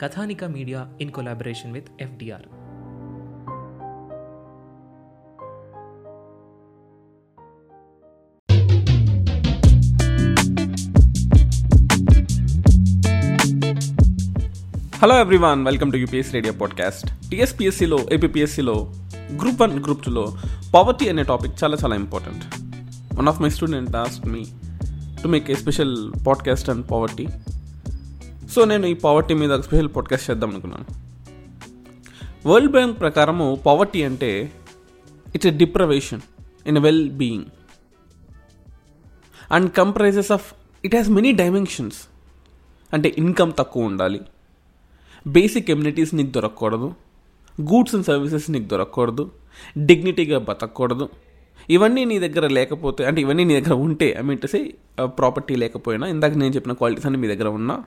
Kathanika media in collaboration with FDR hello everyone welcome to UPS radio podcast టీఎస్పీఎస్సీలో ఏపీఎస్సీలో group one group టూలో poverty అనే topic చాలా చాలా important one of my student asked me to make a special podcast and poverty so నేను ఈ poverty మీద ఒక special podcast చేద్దాం అనుకున్నాను. వరల్డ్ బ్యాంక్ ప్రకారము పావర్టీ అంటే it's a deprivation in well being and comprises of it has many dimensions అంటే income తక్కువ ఉండాలి. బేసిక్ ఎమ్యూనిటీస్ నీకు దొరకకూడదు. గూడ్స్ అండ్ సర్వీసెస్ నీకు దొరకకూడదు. డిగ్నిటీగా బతకూడదు ఇవన్నీ నీ దగ్గర లేకపోతే అంటే ఇవన్నీ నీ దగ్గర ఉంటే I mean to say property లేకపోయినా ఇందాక నేను చెప్పిన క్వాలిటీస్ అన్ని మీ దగ్గర ఉన్నా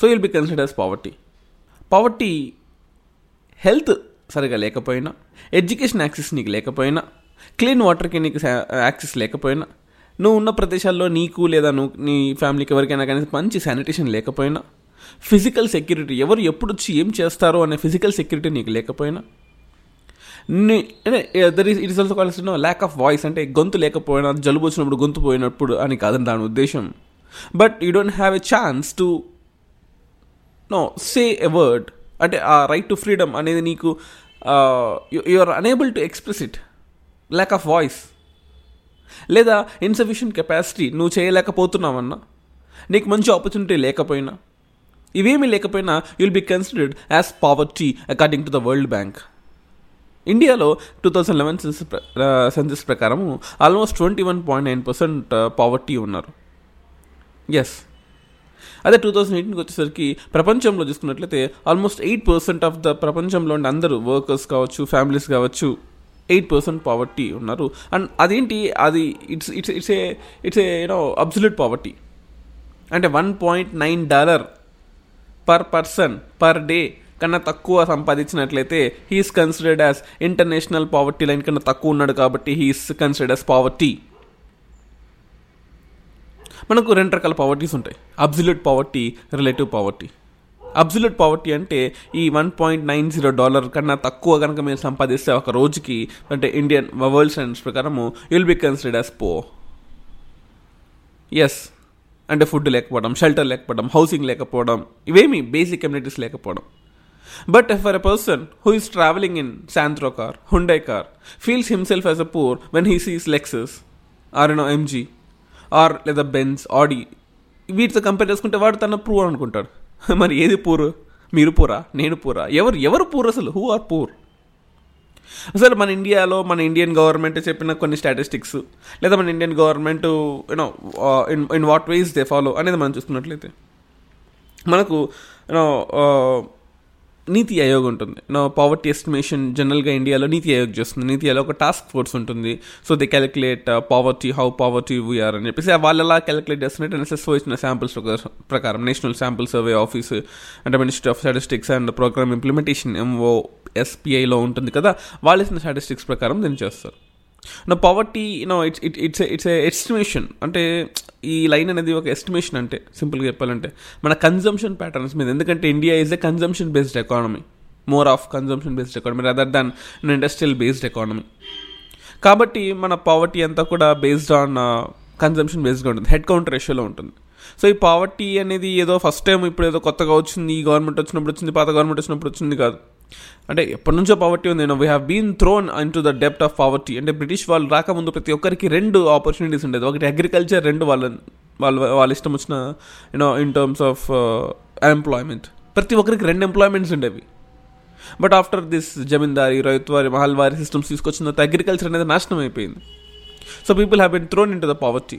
so will be consider as poverty poverty health సరిగా లేకపోయినా ఎడ్యుకేషన్ యాక్సెస్ నీకు లేకపోయినా క్లీన్ వాటర్కి నీకు యాక్సెస్ లేకపోయినా నువ్వు ఉన్న ప్రదేశాల్లో నీకు లేదా నువ్వు నీ ఫ్యామిలీకి ఎవరికైనా కానీ మంచి శానిటేషన్ లేకపోయినా ఫిజికల్ సెక్యూరిటీ ఎవరు ఎప్పుడు వచ్చి ఏం చేస్తారో అనే ఫిజికల్ సెక్యూరిటీ నీకు లేకపోయినా there is it is also calls no lack of voice అంటే గొంతు లేకపోయినా జలుబు వచ్చినప్పుడు గొంతు పోయినప్పుడు అని కాదని దాని ఉద్దేశం. But you don't have a chance to no say a word అంటే ఆ రైట్ టు ఫ్రీడమ్ అనేది నీకు you are unable to express it lack of voice లేదా ఇన్సఫిషియంట్ కెపాసిటీ నువ్వు చేయలేకపోతున్నావన్నా. నీకు మంచి ఆపర్చునిటీ లేకపోయినా. ఇవేమీ లేకపోయినా you'll be considered as poverty according to the World Bank ఇండియాలో two thousand eleven census census ప్రకారము almost twenty one point nine percent poverty ఉన్నారు. ఎస్ అదే టూ థౌజండ్ ఎయిటీన్కి వచ్చేసరికి ప్రపంచంలో చూసుకున్నట్లయితే almost eight percent of the ప్రపంచంలో ఉండే అందరూ వర్కర్స్ కావచ్చు ఫ్యామిలీస్ కావచ్చు ఎయిట్ పర్సెంట్ పావర్టీ ఉన్నారు. అండ్ అదేంటి? అది it's it's it's a it's a you know absolute poverty అంటే one point nine dollar per person per day కన్నా తక్కువ సంపాదించినట్లయితే he is considered as international poverty line కన్నా తక్కువ ఉన్నాడు కాబట్టి హీఈస్ కన్సిడర్డ్ యాజ్ పావర్టీ మనకు రెండు రకాల పావర్టీస్ ఉంటాయి. Absolute poverty relative poverty absolute poverty అంటే ఈ one point nine zero dollar కన్నా తక్కువ కనుక మీరు సంపాదిస్తే ఒక రోజుకి అంటే ఇండియన్ వరల్డ్ స్టాండర్డ్స్ ప్రకారము you'll be considered as poor yes అంటే ఫుడ్ లేకపోవడం షెల్టర్ లేకపోవడం హౌసింగ్ లేకపోవడం ఇవేమి బేసిక్ కమ్యూనిటీస్ లేకపోవడం. But for a person who is travelling in Santro car Hyundai car feels himself as a poor when he sees Lexus or an MG or లేదా Benz Audi వీటితో compare చేసుకుంటే వాడు తన poor అనుకుంటాడు. మరి ఏది poor మీరు పూరా నేను పూరా ఎవరు ఎవరు పూర్ అసలు? హూ ఆర్ పూర్ అసలు మన ఇండియాలో మన ఇండియన్ గవర్నమెంట్ చెప్పిన కొన్ని స్టాటిస్టిక్స్ లేదా మన Indian government you know in in what ways they follow అనేది మనం చూసుకున్నట్లయితే. మనకు యూనో uh, నీతి ఆయోగ్ ఉంటుంది. నో పవర్టీ ఎస్టిమేషన్ జనరల్గా ఇండియాలో నీతి ఆయోగ్ చేస్తుంది. నీతి ఆయోగ్ ఒక టాస్క్ ఫోర్స్ ఉంటుంది. So they calculate poverty how poverty we are అని చెప్పేసి వాళ్ళు ఎలా క్యాలిక్యులేట్ చేస్తున్నట్టు ఎన్ఎస్ఎస్ఓ ఇచ్చిన శాంపిల్స్ ప్రకారం. నేషనల్ శాంపుల్ సర్వే ఆఫీస్ అంటే ministry of statistics and programme implementation MO ఎస్పీఐలో ఉంటుంది కదా. వాళ్ళు ఇచ్చిన స్టాటిస్టిక్స్ ప్రకారం దీన్ని చేస్తారు. నా poverty no it's it it's it's a estimation అంటే ఈ లైన్ అనేది ఒక ఎస్టిమేషన్ అంటే సింపుల్గా చెప్పాలంటే. మన కన్జంప్షన్ ప్యాటర్న్స్ మీద. ఎందుకంటే India is a consumption based economy more of consumption based economy rather than industrial based economy కాబట్టి మన పావర్టీ అంతా కూడా బేస్డ్ ఆన్ కన్జంప్షన్ బేస్డ్గా ఉంటుంది. హెడ్ కౌంట్ రేషియోలో ఉంటుంది. సో ఈ పావర్టీ అనేది ఏదో ఫస్ట్ టైం ఇప్పుడు ఏదో కొత్తగా వచ్చింది ఈ గవర్నమెంట్ వచ్చినప్పుడు వచ్చింది పాత గవర్నమెంట్ వచ్చినప్పుడు వచ్చింది కాదు. అంటే ఎప్పటి నుంచో పావర్టీ ఉంది. We have been thrown into the depth of poverty అంటే బ్రిటిష్ వాళ్ళు రాకముందు ప్రతి ఒక్కరికి రెండు ఆపర్చునిటీస్ ఉండేది. ఒకటి అగ్రికల్చర్ రెండు వాళ్ళ వాళ్ళ వాళ్ళ ఇష్టం వచ్చిన you know in terms of employment ప్రతి ఒక్కరికి రెండు ఎంప్లాయ్మెంట్స్ ఉండేవి. But after this zamindari ryotwari mahalwari systems తీసుకొచ్చిన తర్వాత అగ్రికల్చర్ అనేది నాశనం అయిపోయింది. So people have been thrown into the poverty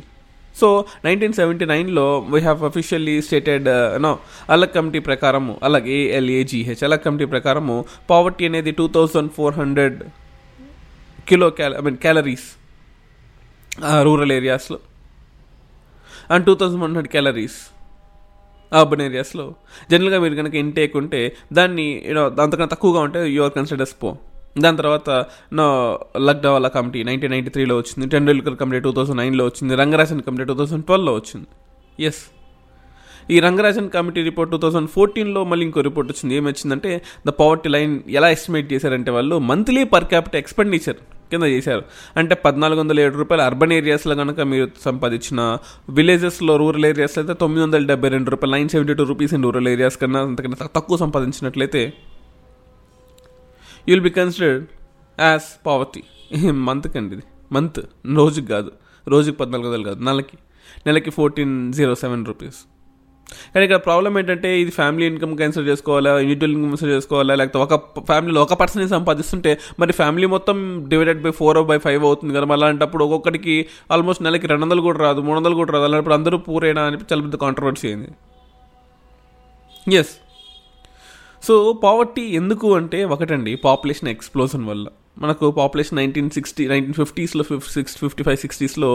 so nineteen seventy నైన్లో we have officially stated no Alagh committee ప్రకారము Alagh A L A G H Alagh committee ప్రకారము poverty అనేది two thousand four hundred kilo cal I mean calories rural ఏరియాస్లో and two thousand one hundred calories urban ఏరియాస్లో జనరల్గా మీరు కనుక intake ఉంటే దాన్ని యూనో అంతకన్నా తక్కువగా ఉంటే యువర్ కన్సిడర్స్ పో దాని తర్వాత no Lakdawala committee nineteen ninety త్రీలో వచ్చింది టెండూల్కర్ కమిటీ టూ థౌసండ్ నైన్లో వచ్చింది రంగరాజన్ కమిటీ టూ థౌసండ్ ట్వెల్వ్లో వచ్చింది. ఎస్ ఈ Rangarajan committee report two thousand ఫోర్టీన్లో మళ్ళీ ఇంకో రిపోర్ట్ వచ్చింది. ఏమొచ్చిందంటే ద పవర్టీ లైన్ ఎలా ఎస్టిమేట్ చేశారంటే వాళ్ళు మంత్లీ పర్ క్యాపిట ఎక్స్పెండిచర్ కింద చేశారు. అంటే పద్నాలుగు వందల ఏడు రూపాయలు అర్బన్ ఏరియాస్లో కనుక మీరు సంపాదించిన విలేజెస్లో రూరల్ ఏరియాస్లో అయితే తొమ్మిది వందల డెబ్బై రెండు రూపాయలు nine seventy two rupees in rural areas కన్నా అంతకన్నా తక్కువ సంపాదించినట్లయితే you'll be considered as poverty మంత్కి అండి ఇది. మంత్ రోజుకి కాదు. రోజుకి పద్నాలుగు వందలు కాదు. నెలకి. నెలకి ఫోర్టీన్ జీరో సెవెన్ రూపీస్ కానీ ఇక్కడ ప్రాబ్లం ఏంటంటే ఇది ఫ్యామిలీ ఇన్కమ్ కన్సిడర్ చేసుకోవాలా? ఇండివిజువల్ ఇన్కమ్ కన్సిడర్ చేసుకోవాలా? లేకపోతే ఒక ఫ్యామిలీలో ఒక పర్సన్ సంపాదిస్తుంటే మరి ఫ్యామిలీ మొత్తం divided by four by five అవుతుంది కదా. మళ్ళీ అలాంటప్పుడు ఒక్కొక్కడికి ఆల్మోస్ట్ నెలకి రెండు వందలు కూడా రాదు మూడు వందలు కూడా రాదు. అలాంటప్పుడు అందరూ పూరేనా అని చాలా పెద్ద కాంట్రవర్సీ అయింది. ఎస్ సో పావర్టీ ఎందుకు అంటే ఒకటండి పాపులేషన్ ఎక్స్ప్లోజన్ వల్ల. మనకు పాపులేషన్ నైన్టీన్ సిక్స్టీ నైన్టీన్ ఫిఫ్టీస్లో ఫిఫ్ సిక్స్ ఫిఫ్టీ ఫైవ్ సిక్స్టీస్లో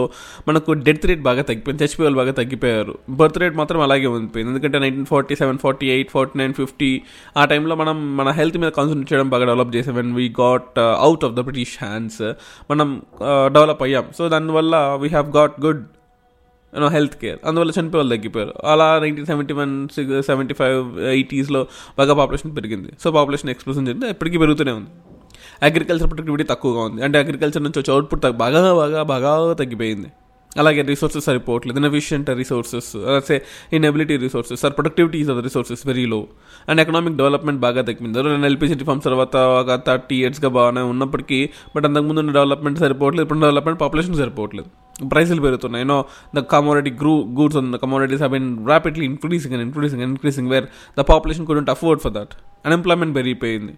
మనకు డెత్ రేట్ బాగా తగ్గిపోయింది చచ్చిపోయే బాగా తగ్గిపోయారు. బర్త్ రేట్ మాత్రం అలాగే ఉండిపోయింది. ఎందుకంటే nineteen forty seven forty eight forty nine fifty ఆ టైంలో మనం మన హెల్త్ మీద కాన్సన్ట్రేట్ చేయడం బాగా డెవలప్ చేసాం. When we got out of the British hands మనం uh, డెవలప్ అయ్యాం. సో దానివల్ల we have got good you know health care అందువల్ల చనిపోయే వాళ్ళు తగ్గిపోయారు. అలా nineteen seventy one six seventy five ఎయిటీస్లో బాగా పాపులేషన్ పెరిగింది. సో పాపులేషన్ ఎక్స్ప్లోజన్ జరిగింది. ఎప్పటికీ పెరుగుతూనే ఉంది. అగ్రికల్చర్ ప్రొడక్టివిటీ తక్కువగా ఉంది. అంటే అగ్రికల్చర్ నుంచి వచ్చే అవుట్పుట్ బాగా బాగా బాగా తగ్గిపోయింది. అలాగే రిసోర్సెస్ సరిపోవట్లేదు. Inefficient resources say inability resources sir productivity of resources very low and economic development బాగా తగ్గింది. నేను ఎల్పిజి రిఫార్మ్స్ తర్వాత ఒక థర్టీ ఇయర్స్గా బాగానే ఉన్నప్పటికీ బట్ అంతకుముందు ఉన్న డెవలప్మెంట్ సరిపోవట్లేదు. ఇప్పుడు డెవలప్మెంట్ పాపులేషన్ సరిపోవట్లేదు. ప్రైసులు పెరుగుతున్నాయి. You know the commodity grew goods on the commodities have been rapidly increasing and increasing and increasing where the population couldn't afford for that unemployment పెరిగిపోయింది.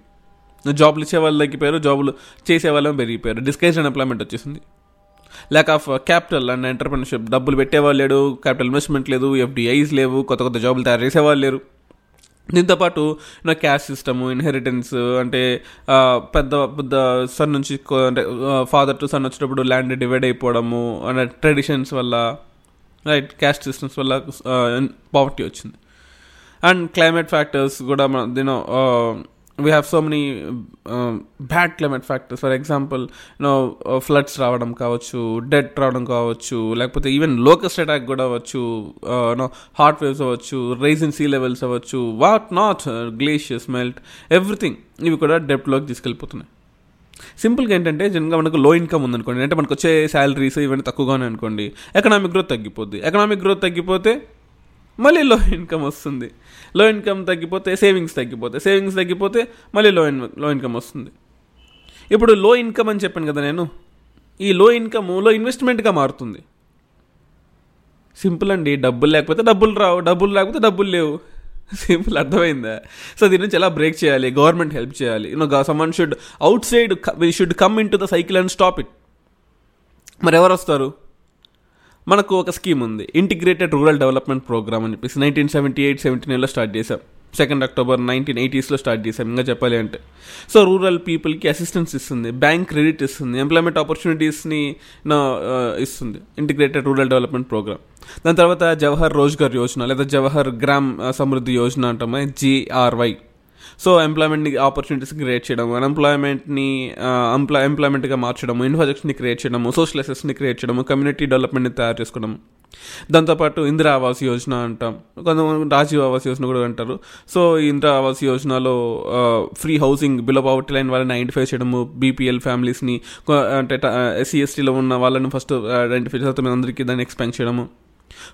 జాబ్లు ఇచ్చే వాళ్ళు తగ్గిపోయారు జాబులు చేసే వాళ్ళని పెరిగిపోయారు. డిస్కైజ్ అన్ఎంప్లాయ్మెంట్ వచ్చేసింది. Lack of capital and entrepreneurship డబ్బులు పెట్టేవాళ్ళు లేడు క్యాపిటల్ ఇన్వెస్ట్మెంట్ లేదు ఎఫ్డిఐస్ లేవు కొత్త కొత్త జాబులు తయారు చేసేవాళ్ళు లేరు. దీంతోపాటు నా క్యాష్ సిస్టము ఇన్హెరిటెన్స్ అంటే పెద్ద పెద్ద సన్ నుంచి అంటే ఫాదర్ టు సన్ వచ్చేటప్పుడు ల్యాండ్ డివైడ్ అయిపోవడము అంటే ట్రెడిషన్స్ వల్ల రైట్ క్యాస్ట్ సిస్టమ్స్ వల్ల పావర్టీ వచ్చింది. అండ్ క్లైమేట్ ఫ్యాక్టర్స్ కూడా మన దీని we have so many bad climate factors for example no floods రావడం కావచ్చు డెడ్ రావడం కావచ్చు లేకపోతే ఈవెన్ లోకస్ట్ అటాక్ కూడా అవ్వచ్చు నో హాట్ వేవ్స్ అవ్వచ్చు రైజింగ్ ఇన్ సీ లెవెల్స్ అవ్వచ్చు what not glaciers melt everything ఇవి కూడా డెప్ట్లోకి తీసుకెళ్ళిపోతున్నాయి. సింపుల్గా ఏంటంటే జనరల్గా మనకు లో ఇన్కమ్ ఉందనుకోండి. అంటే మనకు వచ్చే శాలరీస్ ఇవన్నీ తక్కువగానే అనుకోండి. ఎకనామిక్ గ్రోత్ తగ్గిపోద్ది. ఎకనామిక్ గ్రోత్ తగ్గిపోతే మళ్ళీ లో ఇన్కమ్ వస్తుంది. లో ఇన్కమ్ తగ్గిపోతే సేవింగ్స్ తగ్గిపోతే సేవింగ్స్ తగ్గిపోతే మళ్ళీ లో ఇన్లో ఇన్కమ్ వస్తుంది. ఇప్పుడు లో ఇన్కమ్ అని చెప్పాను కదా నేను ఈ లో ఇన్కమ్లో ఇన్వెస్ట్మెంట్గా మారుతుంది. సింపుల్ అండి డబ్బులు లేకపోతే డబ్బులు రావు డబ్బులు లేకపోతే డబ్బులు లేవు. సింపుల్ అర్థమైందా? సో దీని నుంచి ఎలా బ్రేక్ చేయాలి? గవర్నమెంట్ హెల్ప్ చేయాలి. You know someone should outside we should come into the cycle and stop it మరి ఎవరు వస్తారు? మనకు ఒక స్కీమ్ ఉంది. ఇంటిగ్రేటెడ్ రూరల్ డెవలప్మెంట్ ప్రోగ్రామ్ అని చెప్పేసి నైన్టీన్ సెవెంటీ ఎయిట్ సెవెంటీ నైన్లో స్టార్ట్ చేశాం సెకండ్ అక్టోబర్ నైన్టీన్ ఎయిటీస్లో స్టార్ట్ చేశాం. ఇంకా చెప్పాలి అంటే. సో రూరల్ పీపుల్కి అసిస్టెన్స్ ఇస్తుంది. బ్యాంక్ క్రెడిట్ ఇస్తుంది. ఎంప్లాయ్మెంట్ ఆపర్చునిటీస్ని ఇస్తుంది. ఇంటిగ్రేటెడ్ రూరల్ డెవలప్మెంట్ ప్రోగ్రామ్ దాని తర్వాత జవహర్ రోజ్గార్ యోజన లేదా జవహర్ గ్రామ్ సమృద్ధి యోజన అంటామే? జిఆర్వై సో ఎంప్లాయ్మెంట్ని ఆపర్చునిటీస్ని క్రియేట్ చేయడం అన్ఎంప్లాయ్మెంట్ని ఎంప్లాయ్ ఎంప్లాయ్మెంట్గా మార్చడము ఇన్ఫ్రాస్ట్రక్చర్ని క్రియేట్ చేయడము సోషల్ అసెస్ని క్రియేట్ చేయడము కమ్యూనిటీ డెవలప్మెంట్ని తయారు చేసుకోవడం దాంతోపాటు ఇందిరా ఆవాస్ యోజన అంటాం. కొంతమంది రాజీవ్ ఆవాస్ యోజన కూడా అంటారు. సో ఇందిరా ఆవాస్ యోజనలో free housing below poverty line వాళ్ళని ఐడెంటిఫై చేయడము బీపీఎల్ ఫ్యామిలీస్ని అంటే ఎస్సీ ఎస్టీలో ఉన్న వాళ్ళని ఫస్ట్ ఐడెంటిఫై చేస్తే అందరికీ దాన్ని ఎక్స్పెండ్ చేయడము.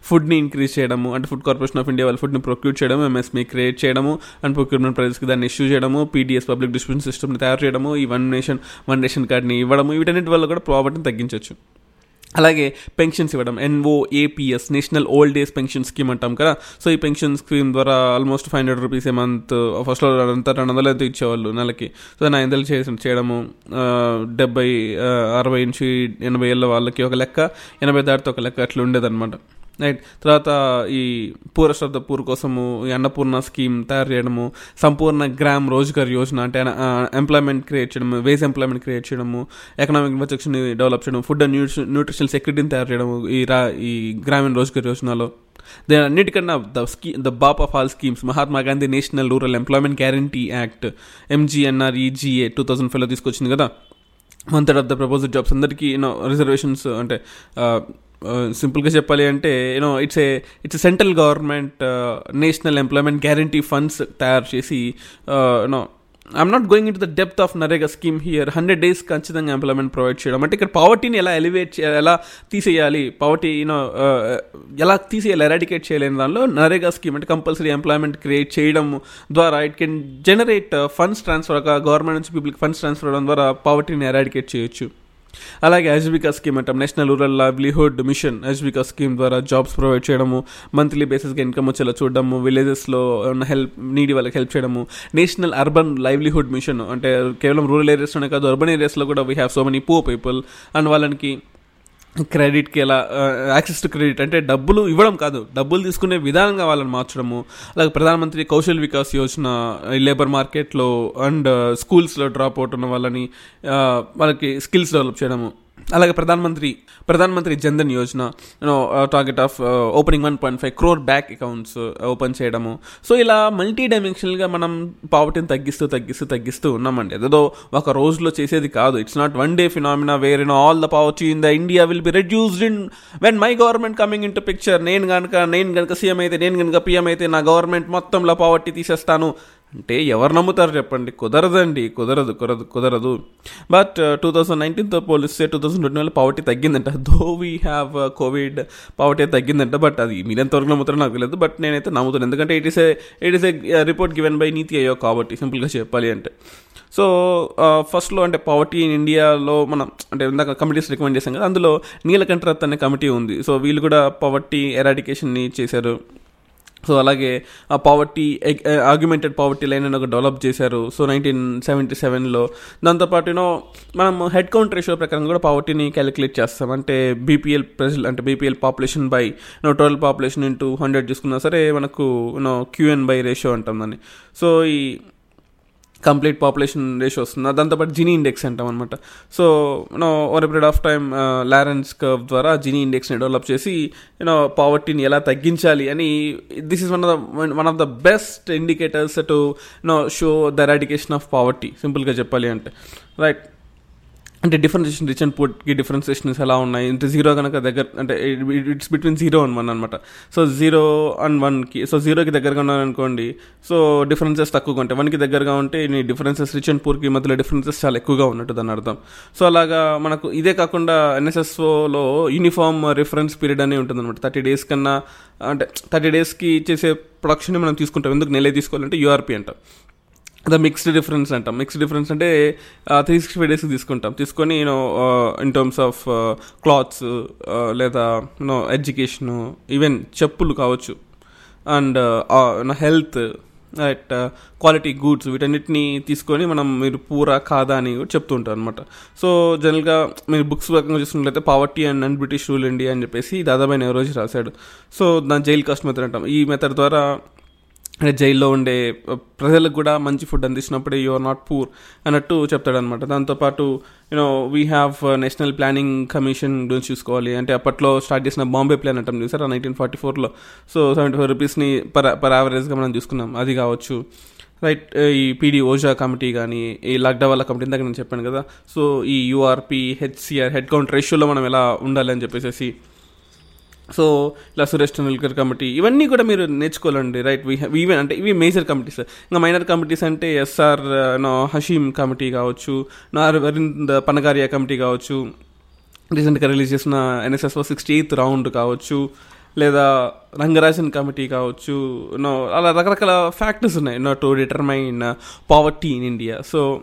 ఫుడ్ని ఇంక్రీజ్ చేయడము అంటే ఫుడ్ కార్పొరేషన్ ఆఫ్ ఇండియా వాళ్ళు ఫుడ్ని ప్రొక్యూర్ చేయడము ఎంఎస్ఎంఈ క్రియేట్ చేయడము అండ్ ప్రొక్యూర్మెంట్ ప్రైజెస్కి దాన్ని ఇష్యూ చేయడము పీడిఎస్ పబ్లిక్ డిస్ట్రిబ్యూషన్ సిస్టమ్ని తయారు చేయడము ఈ వన్ నేషన్ వన్ రేషన్ కార్డ్ని ఇవ్వడము వీటన్నిటి వల్ల కూడా ప్రాపర్టీని తగ్గించవచ్చు అలాగే పెన్షన్స్ ఇవ్వడం NOAPS national old age pension scheme అంటాం కదా. సో ఈ పెన్షన్ స్కీమ్ ద్వారా almost five hundred rupees a month ఫస్ట్లో అంతా రెండు వందలు అయితే ఇచ్చేవాళ్ళు నెలకి. సో నా ఐదు చేసి చేయడము డెబ్బై అరవై నుంచి ఎనభై ఏళ్ళ వాళ్ళకి ఒక లెక్క ఎనభై దాటితో ఒక లెక్క అట్లా ఉండేదన్నమాట. రైట్ తర్వాత ఈ పూర శ్రద్ధ ద పూర్ కోసము ఈ అన్నపూర్ణ స్కీమ్ తయారు చేయడము సంపూర్ణ గ్రామ్ రోజ్గార్ యోజన అంటే ఎంప్లాయ్మెంట్ క్రియేట్ చేయడము వేస్ ఎంప్లాయ్మెంట్ క్రియేట్ చేయడము ఎకనామిక్ ఇన్ఫ్రాస్ట్రక్చర్ని డెవలప్ చేయడం ఫుడ్ అండ్ న్యూట్రిషన్ న్యూట్రిషనల్ సెక్యూరిటీని తయారు చేయడము ఈ రా ఈ గ్రామీణ రోజ్గార్ యోజనలో. దేని అన్నిటికన్నా ద స్కీ ద బాప్ of all schemes Mahatma Gandhi national rural employment guarantee act MGNREGA two thousand ఫైవ్లో తీసుకొచ్చింది కదా. One third of the proposal jobs అందరికీ యూనో రిజర్వేషన్స్ అంటే సింపుల్గా చెప్పాలి అంటే you know it's a it's central government national employment guarantee funds తయారు చేసి you know I'm not going into the depth of NREGA scheme here hundred days ఖచ్చితంగా employment provide చేయడం. అంటే ఇక్కడ పవర్టీని ఎలా ఎలివేట్ చేయాలి ఎలా తీసేయాలి? పవర్టీ యూనో uh, ఎలా తీసేయాలి ఎరాడికేట్ చేయలేని దానిలో నరేగా స్కీమ్ అంటే కంపల్సరీ ఎంప్లాయ్మెంట్ క్రియేట్ చేయడం ద్వారా it can generate funds transfer government నుంచి పీపుల్కి ఫండ్స్ ట్రాన్స్ఫర్ అవడం ద్వారా పవర్టీని ఎరాడికేట్ చేయొచ్చు. అలాగే అజ్వికా స్కీమ్ అంటాం. National rural livelihood mission Ajeevika scheme ద్వారా జాబ్స్ ప్రొవైడ్ చేయడము మంత్లీ బేసిస్గా ఇన్కమ్ వచ్చేలా చూడడము విలేజెస్లో ఉన్న హెల్ప్ నీడి వాళ్ళకి హెల్ప్ చేయడము. నేషనల్ అర్బన్ లైవ్లీహుడ్ మిషన్ అంటే కేవలం రూరల్ ఏరియాస్లోనే కాదు అర్బన్ ఏరియాస్లో కూడా we have so many poor people and వాళ్ళకి క్రెడిట్కి ఎలా యాక్సెస్ టు క్రెడిట్ అంటే డబ్బులు ఇవ్వడం కాదు డబ్బులు తీసుకునే విధానంగా వాళ్ళని మార్చడము. అలాగే ప్రధానమంత్రి కౌశల్ వికాస్ యోజన ఈ లేబర్ మార్కెట్లో అండ్ స్కూల్స్లో డ్రాప్ అవుట్ ఉన్న వాళ్ళని వాళ్ళకి స్కిల్స్ డెవలప్ చేయడము. అలాగే Pradhan Mantri Pradhan Mantri Jan Dhan Yojana target of opening one point five crore bank accounts open చేయడము. సో ఇలా మల్టీ డైమెన్షనల్గా మనం పావర్టీని తగ్గిస్తూ తగ్గిస్తూ తగ్గిస్తూ ఉన్నామండి. ఏదో ఒక రోజులో చేసేది కాదు. It's not one day phenomena where in all the poverty in the India will be reduced in when my government coming in to picture నేను కనుక నేను కనుక సీఎం అయితే నేను కనుక పిఎం అయితే నా గవర్నమెంట్ మొత్తంలో పావర్టీ తీసేస్తాను. అంటే ఎవరు నమ్ముతారు చెప్పండి? కుదరదండి. కుదరదు కుదరదు. కుదరదు బట్ టూ థౌజండ్ నైన్టీన్తో పోలిస్తే టూ థౌసండ్ ట్వంటీ వల్ల పావర్టీ తగ్గిందంట. Though we have COVID poverty తగ్గిందంట బట్ అది మీరు ఎంతవరకు నమ్ముతారో నాకు తెలియదు. బట్ నేనైతే నమ్ముతాను ఎందుకంటే it is a it is a report given by NITI అయ్యో కాబట్టి సింపుల్గా చెప్పాలి అంటే. సో ఫస్ట్లో uh, అంటే పావర్టీ ఇన్ ఇండియాలో మనం అంటే ఇందాక కమిటీస్ రికమెండ్ చేశాం కదా అందులో నీలకంఠరత్ అనే కమిటీ ఉంది. సో వీళ్ళు కూడా పావర్టీ ఎరాడికేషన్ని చేశారు. సో అలాగే ఆ పావర్టీ ఆర్గ్యుమెంటెడ్ పావర్టీ లైన్ అని ఒక డెవలప్ చేశారు. సో నైన్టీన్ సెవెంటీ సెవెన్లో దాంతోపాటు యూనో మనం హెడ్ కౌంట్ రేషియో ప్రకారం కూడా పావర్టీని క్యాలిక్యులేట్ చేస్తాం. అంటే బీపీఎల్ ప్రజలు అంటే BPL population by no total population into hundred చూసుకున్నా సరే మనకు నో క్యూఎన్ బై రేషియో అంటాం దాన్ని. సో ఈ కంప్లీట్ పాపులేషన్ రేషియో వస్తుంది. దాంతోపాటు జినీ ఇండెక్స్ అంటాం అనమాట so you know over period of time Lorenz curve ద్వారా జినీ ఇండెక్స్ని డెవలప్ చేసి యూనో పావర్టీని ఎలా తగ్గించాలి అని this is one of the one of the best indicators to know show the eradication of poverty సింపుల్గా చెప్పాలి అంటే. రైట్ అంటే డిఫరెన్షియేషన్ రిచ్ అండ్ పుట్కి డిఫరెన్షియేషన్స్ ఎలా ఉన్నాయి? అంటే జీరో కనుక దగ్గర అంటే it's between zero and one అనమాట సో జీరో అండ్ వన్కి సో జీరోకి దగ్గరగా ఉన్నారనుకోండి సో డిఫరెన్సెస్ తక్కువగా ఉంటాయి. వన్కి దగ్గరగా ఉంటే నీ డిఫరెన్సెస్ రిచ్ అండ్ పూర్కి మధ్యలో డిఫరెన్సెస్ చాలా ఎక్కువగా ఉన్నట్టు దాని అర్థం. సో అలాగా మనకు ఇదే కాకుండా ఎన్ఎస్ఎస్ఓలో యూనిఫామ్ రిఫరెన్స్ పీరియడ్ అనేది ఉంటుంది అనమాట థర్టీ డేస్ కన్నా అంటే థర్టీ డేస్కి చేసే ప్రొడక్షన్ మనం తీసుకుంటాం. ఎందుకు నెలే తీసుకోవాలంటే యూఆర్పీ అంటాం. ద మిక్స్డ్ డిఫరెన్స్ అంటాం. మిక్స్డ్ డిఫరెన్స్ అంటే త్రీ సిక్స్టీ ఫైవ్ డేస్కి తీసుకుంటాం. తీసుకొని you know in terms of clothes లేదా యూనో ఎడ్యుకేషను ఈవెన్ చెప్పులు కావచ్చు. And health right quality goods వీటన్నిటిని తీసుకొని మనం మీరు పూరా కాదా అని కూడా చెప్తుంటారు అనమాట సో జనరల్గా మీరు బుక్స్ రకంగా చూసుకున్నట్లయితే poverty and and British rule India అని చెప్పేసి దాదాపు రోజు రాశాడు. సో దాని జైల్ కాస్ట్ మెథడ్ అంటాం. ఈ మెథడ్ ద్వారా అంటే జైల్లో ఉండే ప్రజలకు కూడా మంచి ఫుడ్ అందించినప్పుడే యు ఆర్ నాట్ పూర్ అన్నట్టు చెప్తాడనమాట దాంతోపాటు you know we have national planning commission గురించి చూసుకోవాలి. అంటే అప్పట్లో స్టార్ట్ చేసిన బాంబే ప్లాన్ అంటాం చూసారా? నైన్టీన్ ఫార్టీ ఫోర్లో సో సెవెంటీ ఫైవ్ రూపీస్ని పర్ పర్ యావరేజ్గా మనం చూసుకున్నాం. అది కావచ్చు. రైట్ ఈ పీడీ ఓజా కమిటీ కానీ ఈ లక్డవాలా కమిటీ దగ్గర నేను చెప్పాను కదా. సో ఈ యూఆర్పీ హెచ్సిఆర్ హెడ్ కౌంట్ రేషియోలో మనం ఎలా ఉండాలి అని చెప్పేసి సో ఇలా సురేష్ టెండూల్కర్ కమిటీ ఇవన్నీ కూడా మీరు నేర్చుకోవాలండి రైట్ వీ ఈవెన్ అంటే ఇవి మేజర్ కమిటీస్ ఇంకా మైనర్ కమిటీస్ అంటే ఎస్ఆర్ నో హషీమ్ కమిటీ కావచ్చు నా అరవింద్ పనగారియా కమిటీ కావచ్చు రీసెంట్గా రిలీజ్ చేసిన ఎన్ఎస్ఎస్ సిక్స్టీ ఎయిత్ రౌండ్ కావచ్చు లేదా రంగరాజన్ కమిటీ కావచ్చు నో అలా రకరకాల ఫ్యాక్టర్స్ ఉన్నాయి. No to determine poverty in India so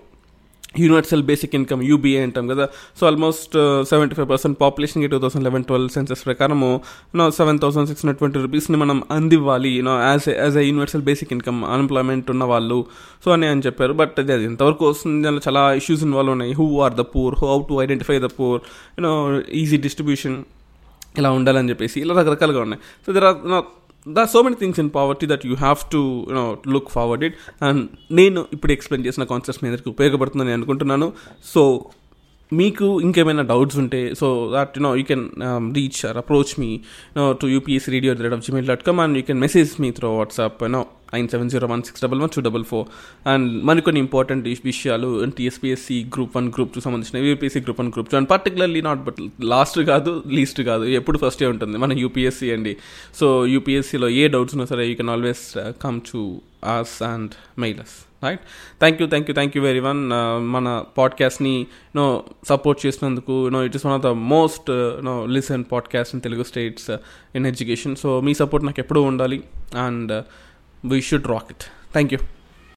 universal basic income UBA అంటాం కదా. So almost seventy five percent పాపులేషన్కి two thousand eleven twelve census ప్రకారము no seven thousand six hundred twenty రూపీస్ని మనం అందివ్వాలి you know as as a universal basic income unemployment ఉన్న వాళ్ళు. So అని అని చెప్పారు. But అది అది ఎంతవరకు వస్తుంది. దానిలో చాలా ఇష్యూస్ ఇన్వాల్వ్ ఉన్నాయి. Who are the poor how to identify the poor you know easy distribution ఇలా ఉండాలని చెప్పేసి ఇలా రకరకాలుగా ఉన్నాయి. So there are the so many things in poverty that you have to you know look forward it and నేను ఇప్పుడు explain చేసిన concepts మీ అందరికీ ఉపయోగపడుతుందని అనుకుంటున్నాను. సో మీకు ఇంకేమైనా డౌట్స్ ఉంటే so that you know you can reach or approach me to UPS radio rate of Gmail dot com and you can message me through WhatsApp no nine seven zero one six double one two double four. And మరికొన్ని important విషయాలు TSPSC group one group two సంబంధించిన UPSC group one group two and particularly not but last కాదు least కాదు ఎప్పుడు ఫస్టే ఉంటుంది మన UPSC అండి. సో యూపీఎస్సీలో ఏ డౌట్స్ ఉన్నా సరే you can always come to us and mail us right thank you thank you thank you every one మన పాడ్కాస్ట్ని నో సపోర్ట్ చేసినందుకు no it is one of the most no listen podcast in Telugu states in education so me support నాకు ఎప్పుడూ ఉండాలి. And uh, we should rock it thank you